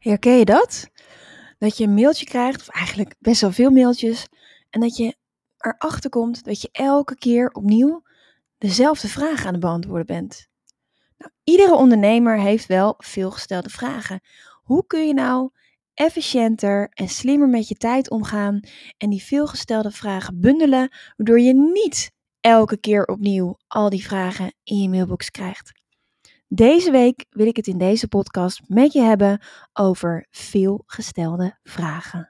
Herken je dat? Dat je een mailtje krijgt, of eigenlijk best wel veel mailtjes, en dat je erachter komt dat je elke keer opnieuw dezelfde vraag aan het beantwoorden bent. Nou, iedere ondernemer heeft wel veelgestelde vragen. Hoe kun je nou efficiënter en slimmer met je tijd omgaan en die veelgestelde vragen bundelen, waardoor je niet elke keer opnieuw al die vragen in je mailbox krijgt? Deze week wil ik het in deze podcast met je hebben over veelgestelde vragen.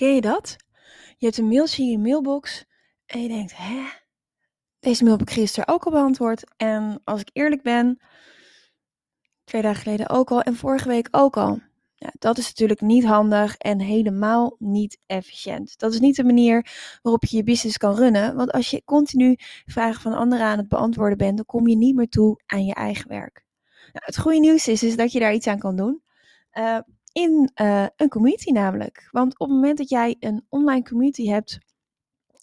Ken je dat? Je hebt een mailtje in je mailbox en je denkt, hè? Deze mail heb ik gisteren ook al beantwoord. En als ik eerlijk ben, twee dagen geleden ook al en vorige week ook al. Ja, dat is natuurlijk niet handig en helemaal niet efficiënt. Dat is niet de manier waarop je je business kan runnen. Want als je continu vragen van anderen aan het beantwoorden bent, dan kom je niet meer toe aan je eigen werk. Nou, het goede nieuws is, is dat je daar iets aan kan doen. Uh, in uh, een community namelijk. Want op het moment dat jij een online community hebt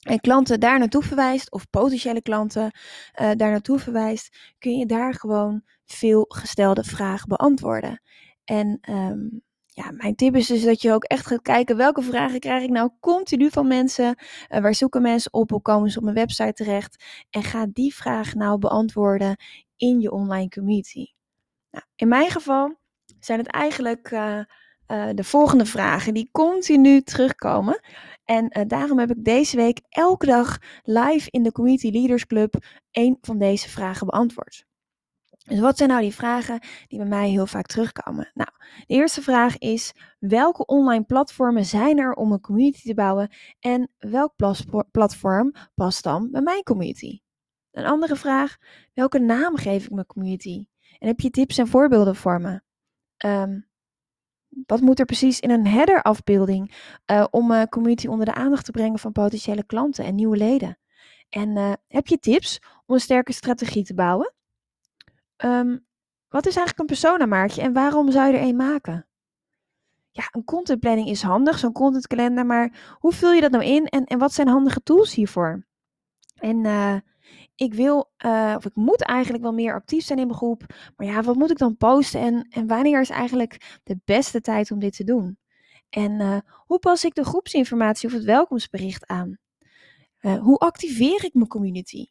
en klanten daar naartoe verwijst, of potentiële klanten uh, daar naartoe verwijst, kun je daar gewoon veel gestelde vragen beantwoorden. En um, ja, mijn tip is dus dat je ook echt gaat kijken welke vragen krijg ik nou continu van mensen. Uh, waar zoeken mensen op? Hoe komen ze op mijn website terecht? En ga die vraag nou beantwoorden in je online community. Nou, in mijn geval zijn het eigenlijk uh, de volgende vragen die continu terugkomen. En uh, daarom heb ik deze week elke dag live in de Community Leaders Club een van deze vragen beantwoord. Dus wat zijn nou die vragen die bij mij heel vaak terugkomen? Nou, de eerste vraag is: welke online platformen zijn er om een community te bouwen en welk platform past dan bij mijn community? Een andere vraag: welke naam geef ik mijn community? En heb je tips en voorbeelden voor me? Um, wat moet er precies in een header afbeelding uh, om uh, community onder de aandacht te brengen van potentiële klanten en nieuwe leden? En uh, heb je tips om een sterke strategie te bouwen? Um, wat is eigenlijk een persona-maartje en waarom zou je er een maken? Ja, een contentplanning is handig, zo'n contentkalender, maar hoe vul je dat nou in en, en wat zijn handige tools hiervoor? En ik wil, uh, of ik moet eigenlijk wel meer actief zijn in mijn groep. Maar ja, wat moet ik dan posten en, en wanneer is eigenlijk de beste tijd om dit te doen? En uh, hoe pas ik de groepsinformatie of het welkomstbericht aan? Uh, hoe activeer ik mijn community?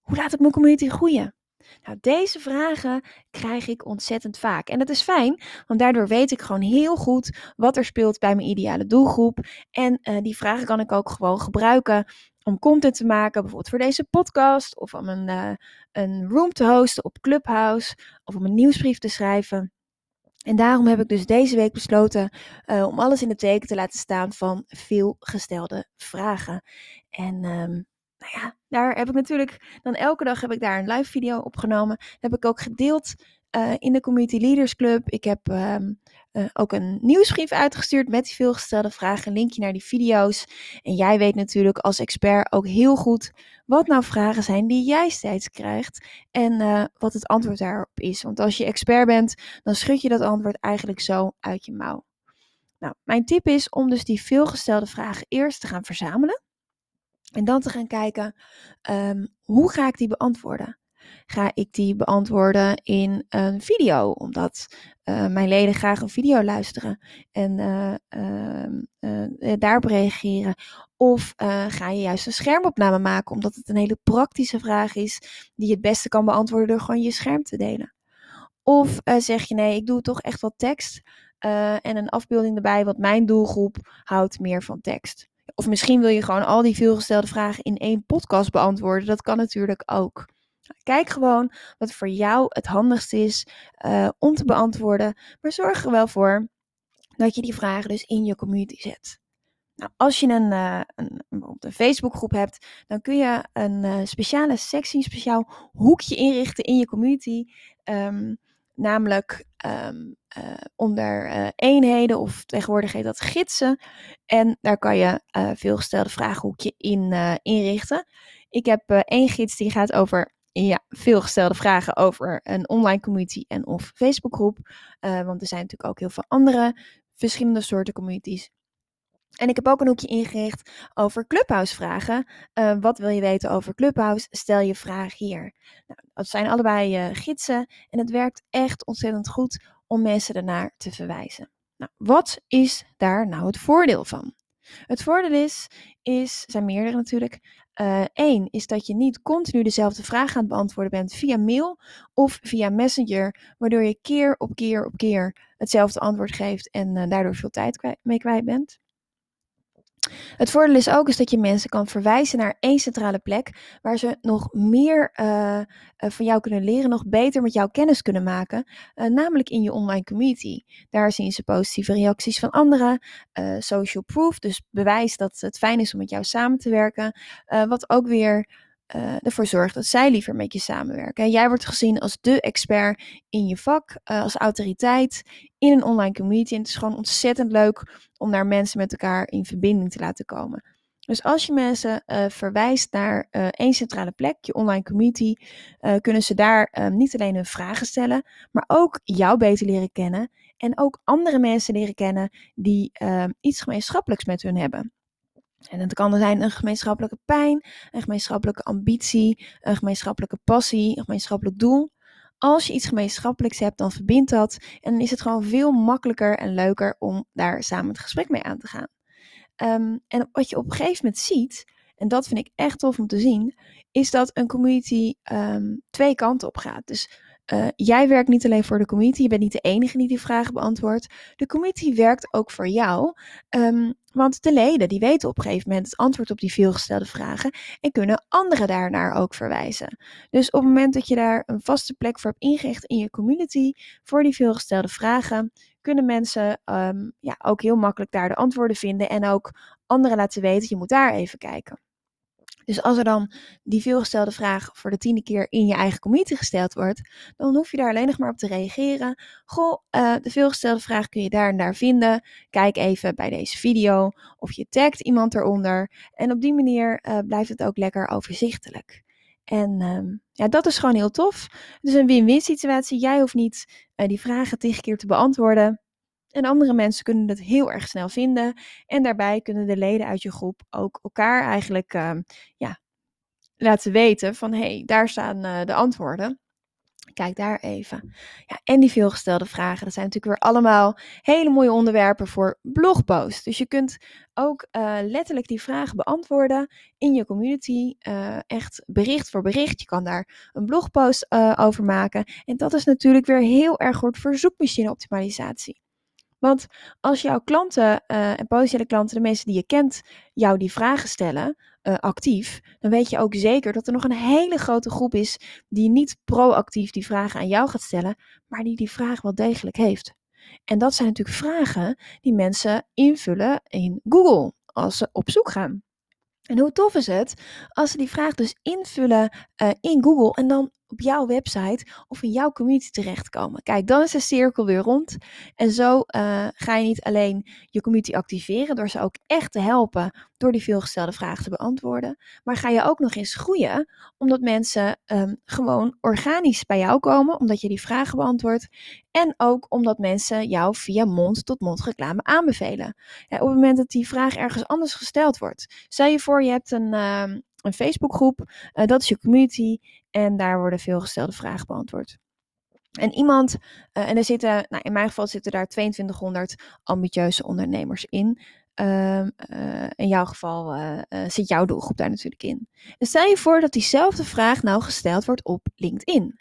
Hoe laat ik mijn community groeien? Nou, deze vragen krijg ik ontzettend vaak. En dat is fijn, want daardoor weet ik gewoon heel goed wat er speelt bij mijn ideale doelgroep. En die vragen kan ik ook gewoon gebruiken om content te maken, bijvoorbeeld voor deze podcast, of om een, uh, een room te hosten op Clubhouse, of om een nieuwsbrief te schrijven. En daarom heb ik dus deze week besloten uh, om alles in het teken te laten staan van veel gestelde vragen. En um, nou ja, daar heb ik natuurlijk dan elke dag heb ik daar een live video opgenomen. Dat heb ik ook gedeeld uh, in de Community Leaders Club. Ik heb um, uh, ook een nieuwsbrief uitgestuurd met die veelgestelde vragen. Een linkje naar die video's. En jij weet natuurlijk als expert ook heel goed wat nou vragen zijn die jij steeds krijgt. En uh, wat het antwoord daarop is. Want als je expert bent, dan schud je dat antwoord eigenlijk zo uit je mouw. Nou, mijn tip is om dus die veelgestelde vragen eerst te gaan verzamelen. En dan te gaan kijken, um, hoe ga ik die beantwoorden? ga ik die beantwoorden in een video, omdat uh, mijn leden graag een video luisteren en uh, daarop reageren. Of ga je juist een schermopname maken, omdat het een hele praktische vraag is die je het beste kan beantwoorden door gewoon je scherm te delen. Of zeg je nee, ik doe toch echt wat tekst en een afbeelding erbij, want mijn doelgroep houdt meer van tekst. Of misschien wil je gewoon al die veelgestelde vragen in één podcast beantwoorden. Dat kan natuurlijk ook. Kijk gewoon wat voor jou het handigst is uh, om te beantwoorden, maar zorg er wel voor dat je die vragen dus in je community zet. Nou, als je een, uh, een, Facebookgroep hebt, dan kun je een uh, speciale sectie, een speciaal hoekje inrichten in je community. Um, namelijk um, uh, onder eenheden of tegenwoordig heet dat gidsen. En daar kan je veelgestelde vragenhoekje in inrichten. Ik heb één gids die gaat over ja, veelgestelde vragen over een online community en of Facebookgroep. want er zijn natuurlijk ook heel veel andere verschillende soorten communities. En ik heb ook een hoekje ingericht over Clubhouse vragen. Uh, wat wil je weten over Clubhouse? Stel je vraag hier. Nou, dat zijn allebei uh, gidsen en het werkt echt ontzettend goed om mensen ernaar te verwijzen. Nou, wat is daar nou het voordeel van? Het voordeel is, is zijn meerdere natuurlijk. Eén uh, is dat je niet continu dezelfde vraag aan het beantwoorden bent via mail of via Messenger, waardoor je keer op keer op keer hetzelfde antwoord geeft en daardoor veel tijd mee kwijt bent. Het voordeel is ook is dat je mensen kan verwijzen naar één centrale plek waar ze nog meer uh, uh, van jou kunnen leren, nog beter met jou kennis kunnen maken, uh, namelijk in je online community. Daar zien ze positieve reacties van anderen, social proof, dus bewijs dat het fijn is om met jou samen te werken, wat ook weer uh, ervoor zorgt dat zij liever met je samenwerken. Jij wordt gezien als de expert in je vak, uh, als autoriteit in een online community. En het is gewoon ontzettend leuk om daar mensen met elkaar in verbinding te laten komen. Dus als je mensen uh, verwijst naar één centrale plek, je online community, kunnen ze daar niet alleen hun vragen stellen, maar ook jou beter leren kennen. En ook andere mensen leren kennen die iets gemeenschappelijks met hun hebben. En het kan zijn een gemeenschappelijke pijn, een gemeenschappelijke ambitie, een gemeenschappelijke passie, een gemeenschappelijk doel. Als je iets gemeenschappelijks hebt, dan verbindt dat. En dan is het gewoon veel makkelijker en leuker om daar samen het gesprek mee aan te gaan. Um, en wat je op een gegeven moment ziet, en dat vind ik echt tof om te zien, is dat een community um, twee kanten op gaat. Dus uh, jij werkt niet alleen voor de community, je bent niet de enige die die vragen beantwoordt. De community werkt ook voor jou, um, want de leden die weten op een gegeven moment het antwoord op die veelgestelde vragen en kunnen anderen daarnaar ook verwijzen. Dus op het moment dat je daar een vaste plek voor hebt ingericht in je community voor die veelgestelde vragen, kunnen mensen um, ja, ook heel makkelijk daar de antwoorden vinden en ook anderen laten weten, je moet daar even kijken. Dus als er dan die veelgestelde vraag voor de tiende keer in je eigen community gesteld wordt, dan hoef je daar alleen nog maar op te reageren. Goh, uh, de veelgestelde vraag kun je daar en daar vinden. Kijk even bij deze video of je tagt iemand eronder. En op die manier uh, blijft het ook lekker overzichtelijk. En uh, ja, dat is gewoon heel tof. Is een win-win situatie. Jij hoeft niet uh, die vragen tig keer te beantwoorden. En andere mensen kunnen het heel erg snel vinden. En daarbij kunnen de leden uit je groep ook elkaar eigenlijk uh, ja, laten weten van hé, hey, daar staan uh, de antwoorden. Kijk daar even. Ja, en die veelgestelde vragen, dat zijn natuurlijk weer allemaal hele mooie onderwerpen voor blogposts. Dus je kunt ook uh, letterlijk die vragen beantwoorden in je community. Uh, echt bericht voor bericht. Je kan daar een blogpost over maken. En dat is natuurlijk weer heel erg goed voor zoekmachine optimalisatie. Want als jouw klanten uh, en potentiële klanten, de mensen die je kent, jou die vragen stellen, uh, actief, dan weet je ook zeker dat er nog een hele grote groep is die niet proactief die vragen aan jou gaat stellen, maar die die vraag wel degelijk heeft. En dat zijn natuurlijk vragen die mensen invullen in Google als ze op zoek gaan. En hoe tof is het als ze die vraag dus invullen uh, in Google en dan op jouw website of in jouw community terechtkomen. Kijk, dan is de cirkel weer rond. En zo uh, ga je niet alleen je community activeren door ze ook echt te helpen door die veelgestelde vragen te beantwoorden, maar ga je ook nog eens groeien omdat mensen um, gewoon organisch bij jou komen, omdat je die vragen beantwoordt en ook omdat mensen jou via mond-tot-mond -mond reclame aanbevelen. Ja, op het moment dat die vraag ergens anders gesteld wordt. Stel je voor, je hebt een, uh, een Facebookgroep, uh, dat is je community en daar worden veelgestelde vragen beantwoord. En iemand, uh, en er zitten, nou in mijn geval zitten daar 2200 ambitieuze ondernemers in. Uh, uh, in jouw geval zit jouw doelgroep daar natuurlijk in. En stel je voor dat diezelfde vraag nou gesteld wordt op LinkedIn.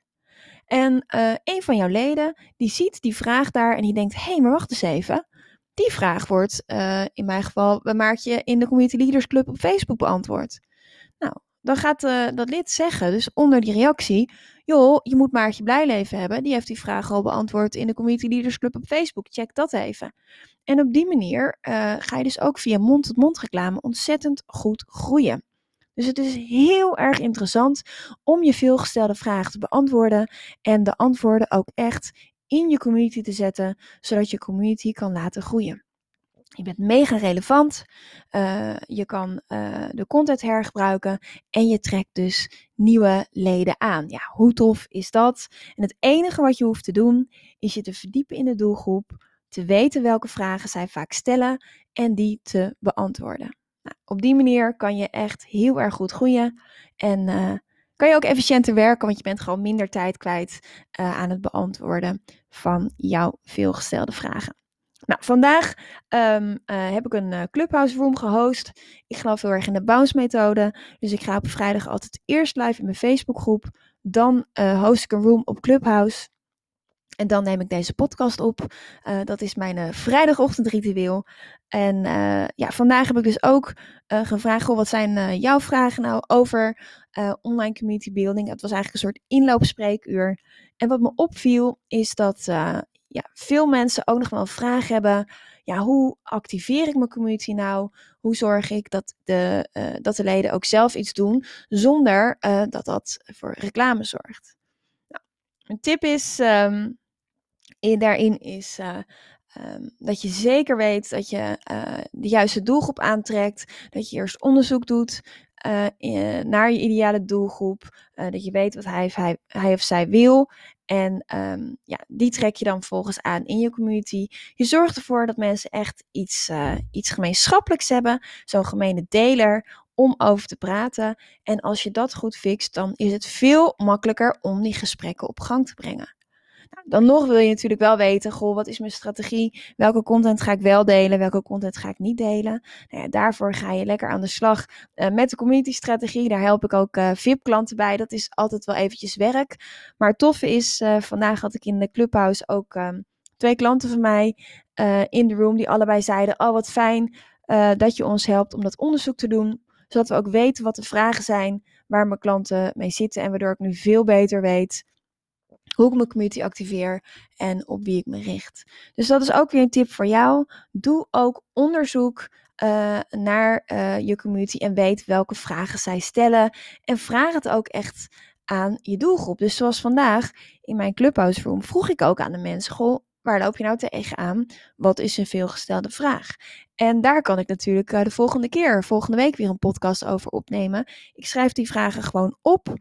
En een van jouw leden, die ziet die vraag daar en die denkt, hé, hey, maar wacht eens even. Die vraag wordt in mijn geval bij Maartje in de Community Leaders Club op Facebook beantwoord. Nou, dan gaat uh, dat lid zeggen, dus onder die reactie, joh, je moet Maartje Blijleven hebben. Die heeft die vraag al beantwoord in de Community Leaders Club op Facebook. Check dat even. En op die manier uh, ga je dus ook via mond-tot-mond reclame ontzettend goed groeien. Dus het is heel erg interessant om je veelgestelde vragen te beantwoorden en de antwoorden ook echt in je community te zetten, zodat je community kan laten groeien. Je bent mega relevant. Uh, je kan uh, de content hergebruiken. En je trekt dus nieuwe leden aan. Ja, hoe tof is dat? En het enige wat je hoeft te doen, is je te verdiepen in de doelgroep. Te weten welke vragen zij vaak stellen. En die te beantwoorden. Nou, op die manier kan je echt heel erg goed groeien. En uh, kan je ook efficiënter werken, want je bent gewoon minder tijd kwijt aan het beantwoorden van jouw veelgestelde vragen. Nou, vandaag um, uh, heb ik een uh, Clubhouse Room gehost. Ik geloof heel erg in de bounce methode. Dus ik ga op vrijdag altijd eerst live in mijn Facebookgroep. Dan uh, host ik een room op Clubhouse. En dan neem ik deze podcast op. dat is mijn vrijdagochtendritueel. En ja, vandaag heb ik dus ook gevraagd: wat zijn jouw vragen nou over online community building? Het was eigenlijk een soort inloopspreekuur. En wat me opviel is dat ja, veel mensen ook nog wel een vraag hebben. Ja, hoe activeer ik mijn community nou? Hoe zorg ik dat de, uh, dat de leden ook zelf iets doen zonder uh, dat dat voor reclame zorgt? Nou, een tip is um, in, daarin is uh, um, dat je zeker weet dat je de juiste doelgroep aantrekt. Dat je eerst onderzoek doet naar je ideale doelgroep. dat je weet wat hij, hij, hij of zij wil. En um, ja, die trek je dan volgens aan in je community. Je zorgt ervoor dat mensen echt iets, uh, iets gemeenschappelijks hebben, zo'n gemene deler om over te praten. En als je dat goed fixt, dan is het veel makkelijker om die gesprekken op gang te brengen. Dan nog wil je natuurlijk wel weten, goh, wat is mijn strategie? Welke content ga ik wel delen? Welke content ga ik niet delen? Nou ja, daarvoor ga je lekker aan de slag uh, met de community strategie. Daar help ik ook uh, VIP-klanten bij. Dat is altijd wel eventjes werk. Maar het toffe is, uh, vandaag had ik in de Clubhouse ook um, twee klanten van mij in de room die allebei zeiden, oh wat fijn dat je ons helpt om dat onderzoek te doen. Zodat we ook weten wat de vragen zijn waar mijn klanten mee zitten en waardoor ik nu veel beter weet hoe ik mijn community activeer en op wie ik me richt. Dus dat is ook weer een tip voor jou. Doe ook onderzoek uh, naar uh, je community en weet welke vragen zij stellen. En vraag het ook echt aan je doelgroep. Dus zoals vandaag in mijn Clubhouse vroeg ik ook aan de mensen: Goh, waar loop je nou tegenaan? Wat is een veelgestelde vraag? En daar kan ik natuurlijk uh, de volgende keer, volgende week weer een podcast over opnemen. Ik schrijf die vragen gewoon op.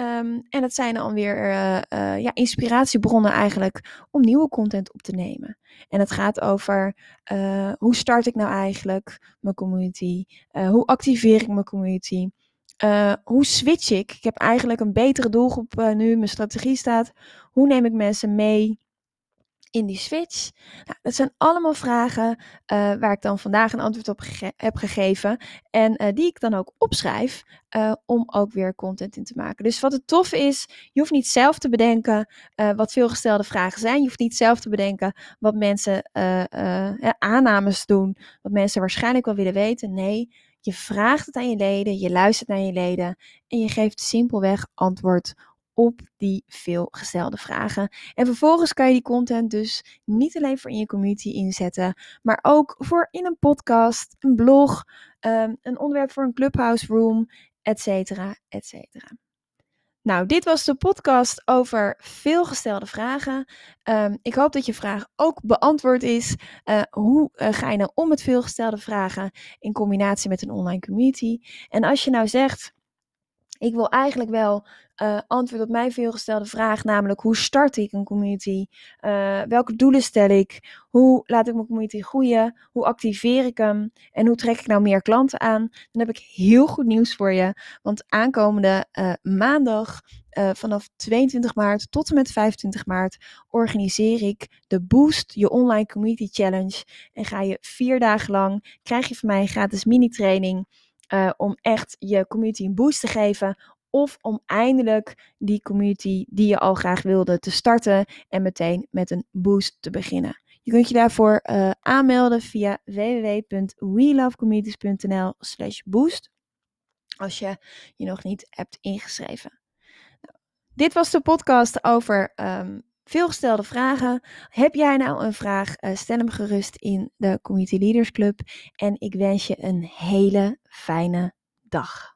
Um, en dat zijn dan weer uh, uh, ja, inspiratiebronnen eigenlijk om nieuwe content op te nemen. En het gaat over uh, hoe start ik nou eigenlijk mijn community? hoe activeer ik mijn community? hoe switch ik? Ik heb eigenlijk een betere doelgroep nu, mijn strategie staat. Hoe neem ik mensen mee? In die switch? Nou, dat zijn allemaal vragen uh, waar ik dan vandaag een antwoord op heb gegeven. En uh, die ik dan ook opschrijf uh, om ook weer content in te maken. Dus wat het tof is, je hoeft niet zelf te bedenken wat veelgestelde vragen zijn. Je hoeft niet zelf te bedenken wat mensen aannames doen. Wat mensen waarschijnlijk wel willen weten. Nee, je vraagt het aan je leden, je luistert naar je leden en je geeft simpelweg antwoord op die veelgestelde vragen. En vervolgens kan je die content dus niet alleen voor in je community inzetten, maar ook voor in een podcast, een blog, um, een onderwerp voor een clubhouse room, et cetera, et cetera. Nou, dit was de podcast over veelgestelde vragen. Um, ik hoop dat je vraag ook beantwoord is. Uh, hoe uh, ga je nou om met veelgestelde vragen in combinatie met een online community? En als je nou zegt, ik wil eigenlijk wel uh, antwoord op mijn veelgestelde vraag, namelijk hoe start ik een community? Uh, welke doelen stel ik? Hoe laat ik mijn community groeien? Hoe activeer ik hem? En hoe trek ik nou meer klanten aan? Dan heb ik heel goed nieuws voor je. Want aankomende uh, maandag vanaf 22 maart tot en met 25 maart organiseer ik de Boost Je Online Community Challenge. En ga je vier dagen lang, krijg je van mij een gratis mini-training. Uh, om echt je community een boost te geven. Of om eindelijk die community die je al graag wilde te starten en meteen met een boost te beginnen. Je kunt je daarvoor uh, aanmelden via www.welovecommunities.nl slash boost. als je je nog niet hebt ingeschreven. Nou, dit was de podcast over um, veelgestelde vragen. Heb jij nou een vraag? Uh, stel hem gerust in de Community Leaders Club. En ik wens je een hele fijne dag.